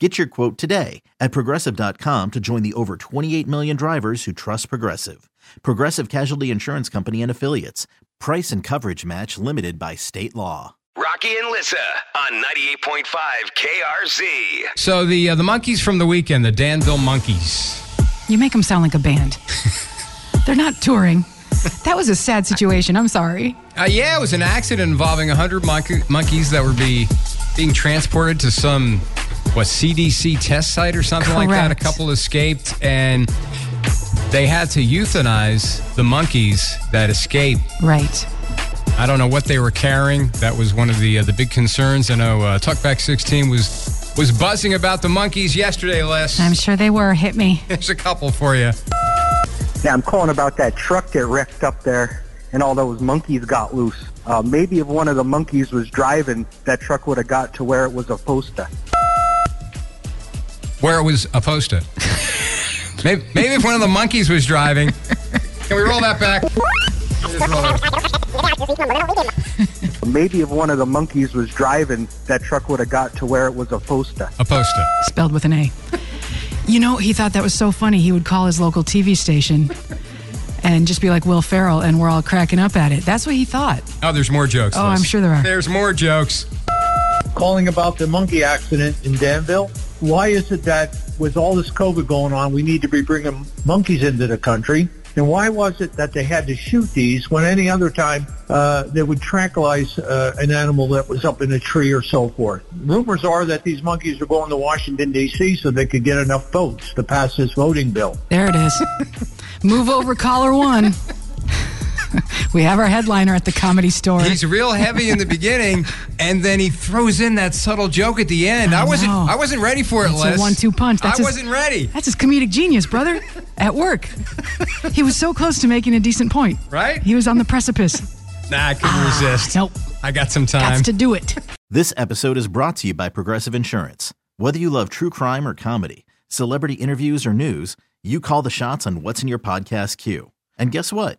Get your quote today at progressive.com to join the over 28 million drivers who trust Progressive. Progressive Casualty Insurance Company and Affiliates. Price and coverage match limited by state law. Rocky and Lissa on 98.5 KRZ. So the uh, the monkeys from the weekend, the Danville Monkeys. You make them sound like a band. They're not touring. That was a sad situation. I'm sorry. Uh, yeah, it was an accident involving 100 monkey, monkeys that were be being transported to some what CDC test site or something like that. A couple escaped and they had to euthanize the monkeys that escaped. Right. I don't know what they were carrying. That was one of the uh, the big concerns. I know uh, Talkback 16 was was buzzing about the monkeys yesterday, Les. I'm sure they were. Hit me. There's a couple for you. Yeah, I'm calling about that truck that wrecked up there and all those monkeys got loose. Uh, maybe if one of the monkeys was driving, that truck would have got to where it was supposed to. Where it was supposed to. maybe, maybe if one of the monkeys was driving. Can we roll that back? Just roll it. Maybe if one of the monkeys was driving, that truck would have got to where it was supposed to. Supposed to. Spelled with an A. You know, he thought that was so funny. He would call his local TV station and just be like Will Ferrell, and we're all cracking up at it. That's what he thought. Oh, there's more jokes. Oh, Liz. I'm sure there are. There's more jokes. calling about the monkey accident in Danville. Why is it that with all this COVID going on, we need to be bringing monkeys into the country? And why was it that they had to shoot these when any other time uh, they would tranquilize uh, an animal that was up in a tree or so forth? Rumors are that these monkeys are going to Washington, D.C. so they could get enough votes to pass this voting bill. There it is. Move over, caller one. we have our headliner at the comedy store. He's real heavy in the beginning, and then he throws in that subtle joke at the end. I, I wasn't. know. I wasn't ready for it. It's a Les. one-two punch. That's I his- wasn't ready. That's his comedic genius, brother. At work. He was so close to making a decent point. Right? He was on the precipice. Nah, I couldn't ah, resist. Nope. I got some time. Got to do it. This episode is brought to you by Progressive Insurance. Whether you love true crime or comedy, celebrity interviews or news, you call the shots on what's in your podcast queue. And guess what?